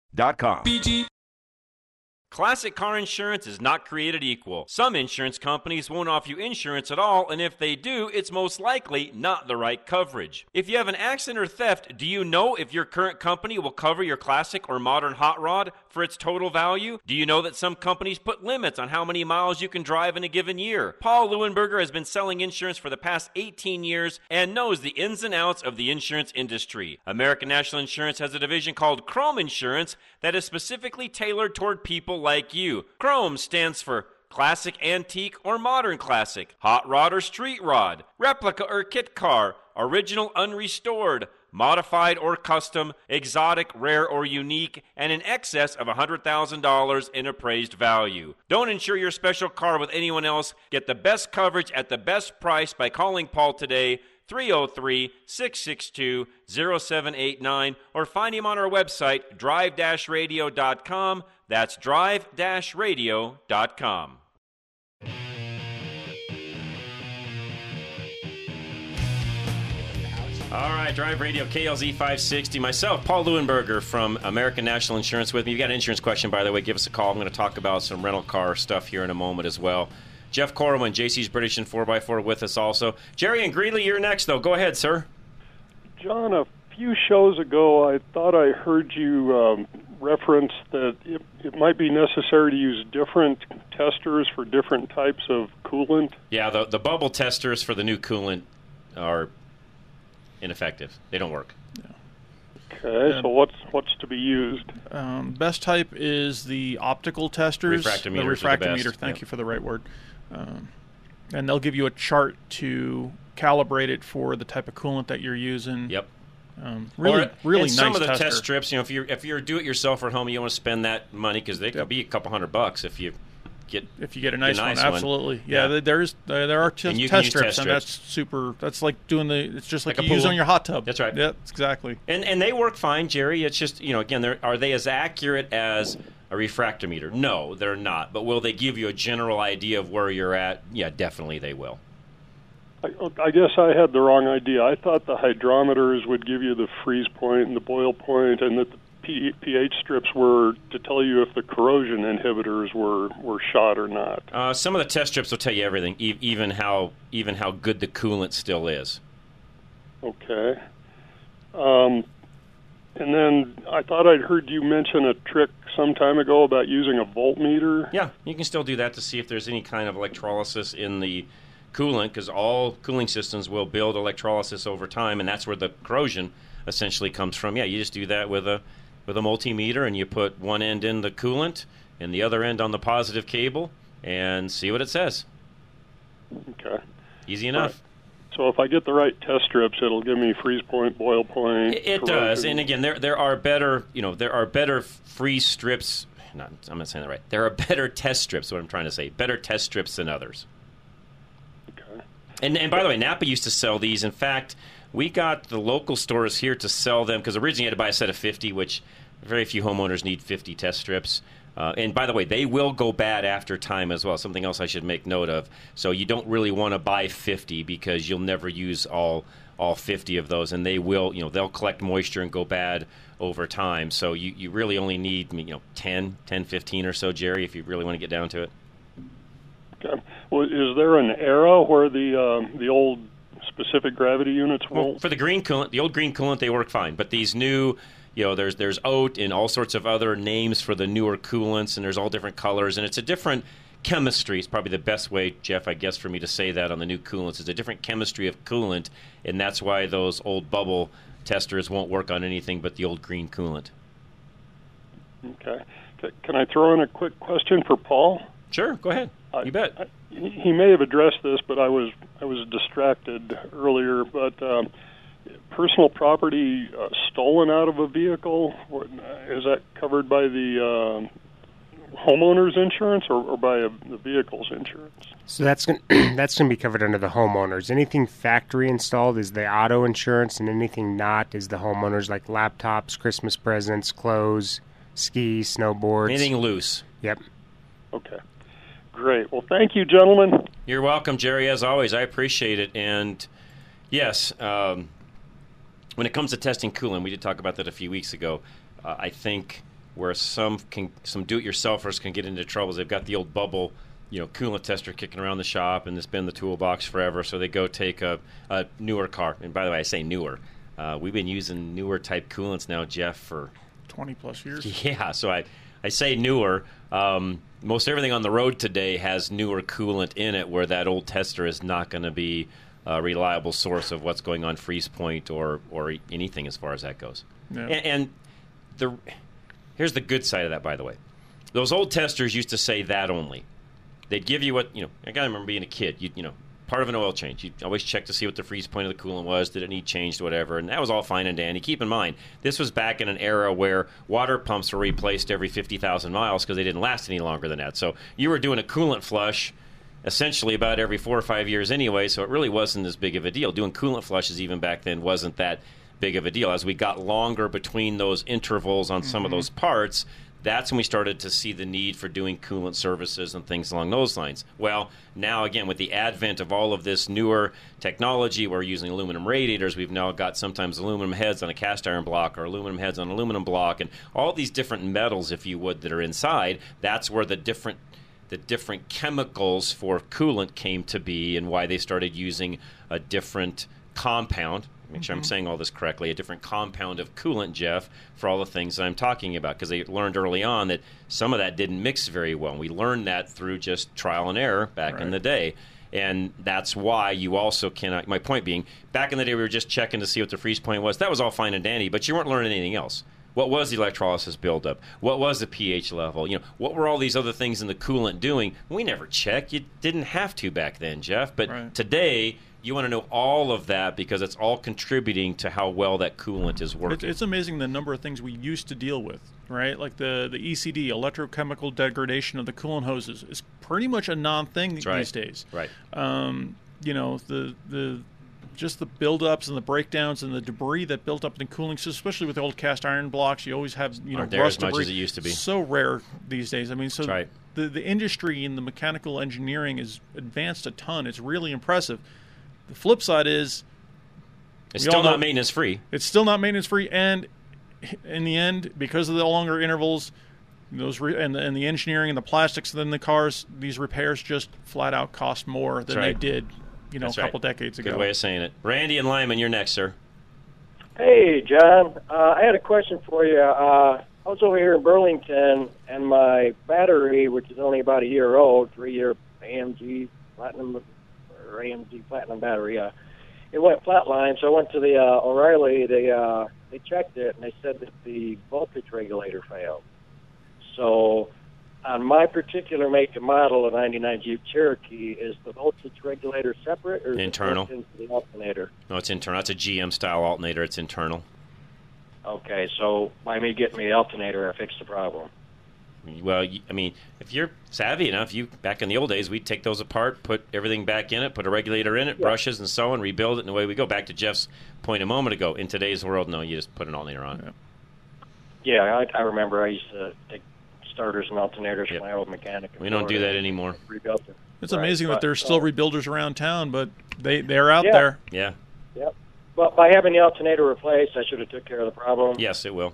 BG. Classic car insurance is not created equal. Some insurance companies won't offer you insurance at all, and if they do, it's most likely not the right coverage. If you have an accident or theft, do you know if your current company will cover your classic or modern hot rod for its total value? Do you know that some companies put limits on how many miles you can drive in a given year? Paul Leuenberger has been selling insurance for the past 18 years and knows the ins and outs of the insurance industry. American National Insurance has a division called Chrome Insurance that is specifically tailored toward people like you. Chrome stands for classic, antique, or modern classic, hot rod or street rod, replica or kit car, original unrestored, modified or custom, exotic, rare, or unique, and in excess of $100,000 in appraised value. Don't insure your special car with anyone else. Get the best coverage at the best price by calling Paul today. 303 662 0789 or find him on our website drive radio.com. That's drive radio.com. All right, Drive Radio KLZ 560. Myself, Paul Leuenberger from American National Insurance with me. If you got an insurance question, by the way, give us a call. I'm going to talk about some rental car stuff here in a moment as well. Jeff Corwin, JC's British and 4x4 with us also. Jerry and Greeley, you're next, though. Go ahead, sir. John, a few shows ago, I thought I heard you um, reference that it, it might be necessary to use different testers for different types of coolant. Yeah, the, the bubble testers for the new coolant are ineffective. They don't work. Okay, so what's what's to be used? Um, best type is the optical testers. Refractometers The are the refractometer. best, Thank yep. you for the right word. Um, and they'll give you a chart to calibrate it for the type of coolant that you're using. Yep. Um, really, Or- really and nice some of the tester. test strips. You know, if you're if you're do-it-yourselfer at home, you don't want to spend that money because they could be a couple hundred bucks if you get if you get a nice, one, one. absolutely. Yeah, th- there's uh, there are And test, you test strips, test and that's super. That's like doing the. It's just like, Like a you use on your hot tub. That's right. Yeah, exactly. And and they work fine, Jerry. It's just you know again, they're, they as accurate as a refractometer? No, they're not. But will they give you a general idea of where you're at? Yeah, definitely they will. I, I guess I had the wrong idea. I thought the hydrometers would give you the freeze point and the boil point, and that the P- pH strips were to tell you if the corrosion inhibitors were were shot or not. Uh, some of the test strips will tell you everything, e- even how even how good the coolant still is. Okay. Um, and then I thought I'd heard you mention a trick some time ago about using a voltmeter. Yeah, you can still do that to see if there's any kind of electrolysis in the coolant, because all cooling systems will build electrolysis over time, and that's where the corrosion essentially comes from. Yeah, you just do that with a with a multimeter, and you put one end in the coolant and the other end on the positive cable, and see what it says. Okay. Easy enough. So if I get the right test strips, it'll give me freeze point, boil point. It, it does, and again, there there are better, you know, there are better freeze strips. Not, I'm not saying that right. There are better test strips. What I'm trying to say, better test strips than others. Okay. And and by the way, Napa used to sell these. In fact, we got the local stores here to sell them because originally you had to buy a set of 50, which very few homeowners need 50 test strips. Uh, and by the way, they will go bad after time as well. Something else I should make note of. So you don't really want to buy 50 because you'll never use all all 50 of those, and they will, you know, they'll collect moisture and go bad over time. So you, you really only need, you know, 10, 10, 15 or so, Jerry, if you really want to get down to it. Okay. Well, is there an era where the uh, the old specific gravity units Well, won't? for the green coolant, the old green coolant, they work fine. But these new, you know, there's there's OAT and all sorts of other names for the newer coolants, and there's all different colors, and it's a different chemistry. It's probably the best way, Jeff, I guess, for me to say that on the new coolants. It's a different chemistry of coolant, and that's why those old bubble testers won't work on anything but the old green coolant. Okay. Can I throw in a quick question for Paul? Sure, go ahead. You bet. he he may have addressed this, but I was I was distracted earlier. But um, personal property uh, stolen out of a vehicle is that covered by the uh, homeowner's insurance or, or by a, the vehicle's insurance? So that's gonna, <clears throat> that's going to be covered under the homeowners. Anything factory installed is the auto insurance, and anything not is the homeowners, like laptops, Christmas presents, clothes, ski, snowboards. Anything loose. Yep. Okay. Great. Well, thank you, gentlemen. You're welcome, Jerry. As always, I appreciate it. And yes, um, when it comes to testing coolant, we did talk about that a few weeks ago. Uh, I think where some can, some do-it-yourselfers can get into trouble is they've got the old bubble, you know, coolant tester kicking around the shop, and it's been in the toolbox forever. So they go take a, a newer car. And by the way, I say newer. Uh, we've been using newer type coolants now, Jeff, for 20 plus years. <laughs> yeah, so I, I say newer. Um, most everything on the road today has newer coolant in it, where that old tester is not going to be a reliable source of what's going on freeze point or or anything as far as that goes. Yeah. And, and the here's the good side of that, by the way. Those old testers used to say that only. They'd give you what you know. I gotta remember being a kid. You you know, part of an oil change. You always check to see what the freeze point of the coolant was. Did it need changed, whatever. And that was all fine and dandy. Keep in mind, this was back in an era where water pumps were replaced every fifty thousand miles because they didn't last any longer than that. So you were doing a coolant flush essentially about every four or five years anyway. So it really wasn't as big of a deal. Doing coolant flushes even back then wasn't that big of a deal. As we got longer between those intervals on some of Mhm. those parts, that's when we started to see the need for doing coolant services and things along those lines. Well, now again, with the advent of all of this newer technology, we're using aluminum radiators. We've now got sometimes aluminum heads on a cast iron block or aluminum heads on aluminum block, and all these different metals, if you would, that are inside. That's where the different the different chemicals for coolant came to be and why they started using a different compound. Make sure I'm Mhm. saying all this correctly. A different compound of coolant, Jeff, for all the things that I'm talking about, because they learned early on that some of that didn't mix very well. And We learned that through just trial and error back in the day. And that's why you also cannot. My point being, back in the day, we were just checking to see what the freeze point was. That was all fine and dandy, but you weren't learning anything else. What was the electrolysis buildup? What was the pH level? You know, what were all these other things in the coolant doing? We never checked. You didn't have to back then, Jeff. But today, you want to know all of that because it's all contributing to how well that coolant is working. It's, it's amazing the number of things we used to deal with, right? Like the, the ECD, electrochemical degradation of the coolant hoses, is pretty much a non-thing these right. days. Right. Um, you know the the just the buildups and the breakdowns and the debris that built up in the cooling system, especially with the old cast iron blocks. You always have you know Aren't there rust as much debris. as it used to be. So rare these days. I mean, so right. the the industry and the mechanical engineering is advanced a ton. It's really impressive. The flip side is It's we all still not maintenance free. It's still not maintenance free, and in the end, because of the longer intervals, those re- and the, and the engineering and the plastics in the cars, these repairs just flat out cost more than right. they did, you know, That's a right. couple decades ago. Good way of saying it. Randy and Limon, you're next, sir. Hey, John. Uh, I had a question for you. Uh, I was over here in Burlington, and my battery, which is only about a year old, three-year AMG Platinum or AMG Platinum battery, uh, it went flatline. So I went to the uh, O'Reilly. They uh, they checked it, and they said that the voltage regulator failed. So on my particular make and model, a '99 Jeep Cherokee, is the voltage regulator separate or is it Internal. into the alternator? No, it's internal. That's a GM style alternator. It's internal. Okay, so by me getting me the alternator, I fixed the problem. Well, I mean, if you're savvy enough, you back in the old days, we'd take those apart, put everything back in it, put a regulator in it, brushes and so on, rebuild it, and away we go. Back to Jeff's point a moment ago. In today's world, no, you just put an alternator on. it. Yeah, I, I remember I used to take starters and alternators from my old mechanic. We don't do that anymore. and Rebuilt it. It's Right, amazing that but, there's still uh, rebuilders around town, but they they're out Yeah. there. Yeah. Yep. But by having the alternator replaced, I should have took care of the problem. Yes, it will.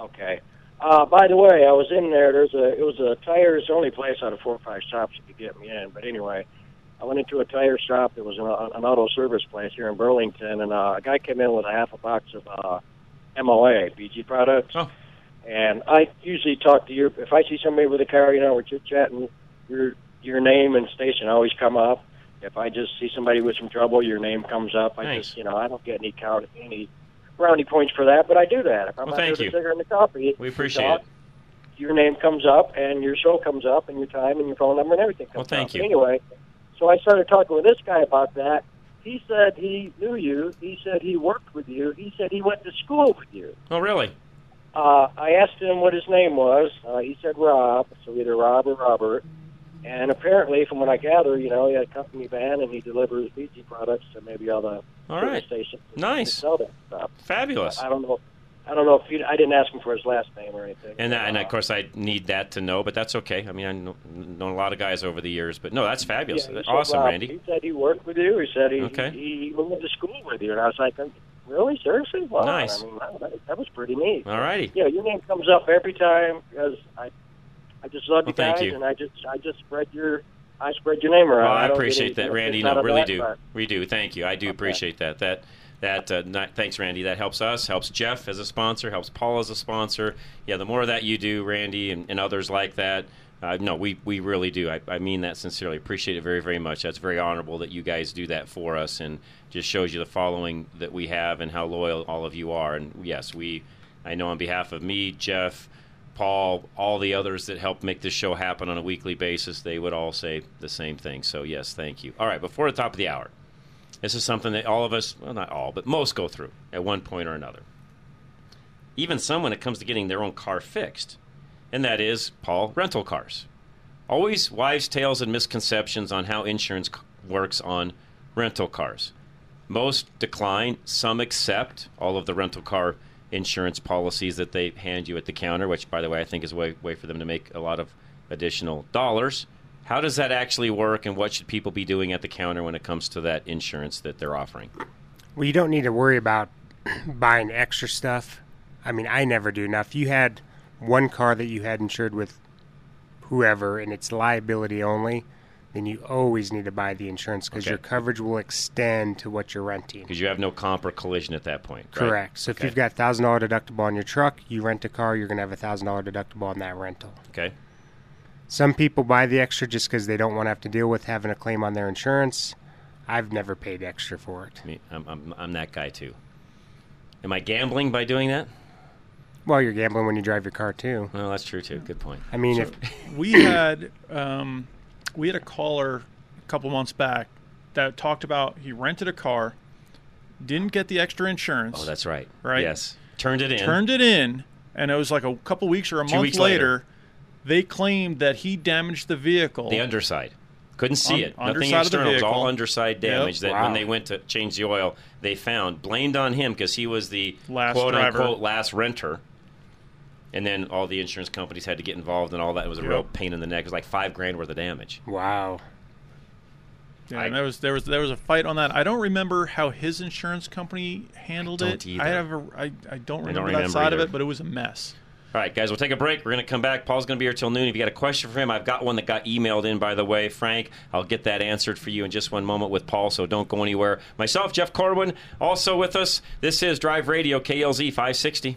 Okay. Uh, by the way, I was in there. There's a it was a tires only place out of four or five shops that could get me in. But anyway, I went into a tire shop. There was an, an auto service place here in Burlington, and uh, a guy came in with a half a box of uh, MOA BG products. Oh. And I usually talk to you if I see somebody with a car, you know, we're chit chatting. Your your name and station always come up. If I just see somebody with some trouble, your name comes up. I Thanks. just you know I don't get any count any brownie points for that, but I do that. If I'm Well, thank you. a cigarette and a coffee, We appreciate talk, it. Your name comes up, and your show comes up, and your time, and your phone number, and everything comes Well, thank up. you. Anyway, so I started talking with this guy about that. He said he knew you. He said he worked with you. He said he went to school with you. Oh, really? Uh, I asked him what his name was. Uh, he said Rob, so either Rob or Robert. And apparently, from what I gather, you know, he had a company van and he delivers BG products to maybe all the All right. stations. Nice. Sell that stuff. Fabulous. I don't know. I don't know if he, I didn't ask him for his last name or anything. And, that, and of course, I need that to know, but that's okay. I mean, I've know, known a lot of guys over the years, but no, that's fabulous. Yeah, he said, awesome, Rob, Randy. He said he worked with you. He said he Okay. he, he went to school with you, and I was like, uh, really, seriously? Wow. Nice. I mean, that, that was pretty neat. All righty. Yeah, your name comes up every time because I I just love Well, you thank guys, you. and I just I just spread your I spread your name around. Well, I don't appreciate that, Randy. No, really that, do. but- We do. Thank you. I do appreciate that. That that uh, not, thanks, Randy. That helps us. Helps Jeff as a sponsor. Helps Paul as a sponsor. Yeah, the more of that you do, Randy, and, and others like that. Uh, no, we, we really do. I, I mean that sincerely. Appreciate it very very much. That's very honorable that you guys do that for us, and just shows you the following that we have and how loyal all of you are. And yes, we. I know on behalf of me, Jeff, Paul, all the others that help make this show happen on a weekly basis, they would all say the same thing. So, yes, thank you. All right, before the top of the hour, this is something that all of us, well, not all, but most go through at one point or another. Even some when it comes to getting their own car fixed. And that is, Paul, rental cars. Always wives' tales and misconceptions on how insurance works on rental cars. Most decline, some accept all of the rental car insurance policies that they hand you at the counter, which, by the way, I think is a way, way for them to make a lot of additional dollars. How does that actually work, and what should people be doing at the counter when it comes to that insurance that they're offering? Well, you don't need to worry about <clears throat> buying extra stuff. I mean, I never do. Now, if you had one car that you had insured with whoever and it's liability only, then you always need to buy the insurance because Okay. your coverage will extend to what you're renting. Because you have no comp or collision at that point. right? Correct. So if you've got thousand dollar deductible on your truck, you rent a car, you're gonna have a thousand dollar deductible on that rental. Okay. Some people buy the extra just because they don't want to have to deal with having a claim on their insurance. I've never paid extra for it. Me, I'm, I'm, I'm that guy too. Am I gambling by doing that? Well, you're gambling when you drive your car too. Well, that's true too. Good point. I mean, So if we had um, we had a caller a couple months back that talked about he rented a car, didn't get the extra insurance. Oh, that's right. Right. Yes. Turned it in. Turned it in, and it was like a couple weeks or a Two month weeks later, later. they claimed that he damaged the vehicle. The underside. Couldn't see Un- it. Nothing underside external. It was all vehicle. underside Yep. damage that Wow. when they went to change the oil, they found. Blamed on him because he was the Last quote driver. unquote last renter. And then all the insurance companies had to get involved and all that. It was a real pain in the neck. It was like five grand worth of damage. Wow. Yeah, and there was there was there was a fight on that. I don't remember how his insurance company handled I it. don't either. I have a I, I don't remember, that remember side either. of it, but it was a mess. All right, guys, we'll take a break. We're going to come back. Paul's going to be here till noon. If you got a question for him, I've got one that got emailed in, by the way, Frank. I'll get that answered for you in just one moment with Paul, so don't go anywhere. Myself, Jeff Corwin, also with us. This is Drive Radio, KLZ 560.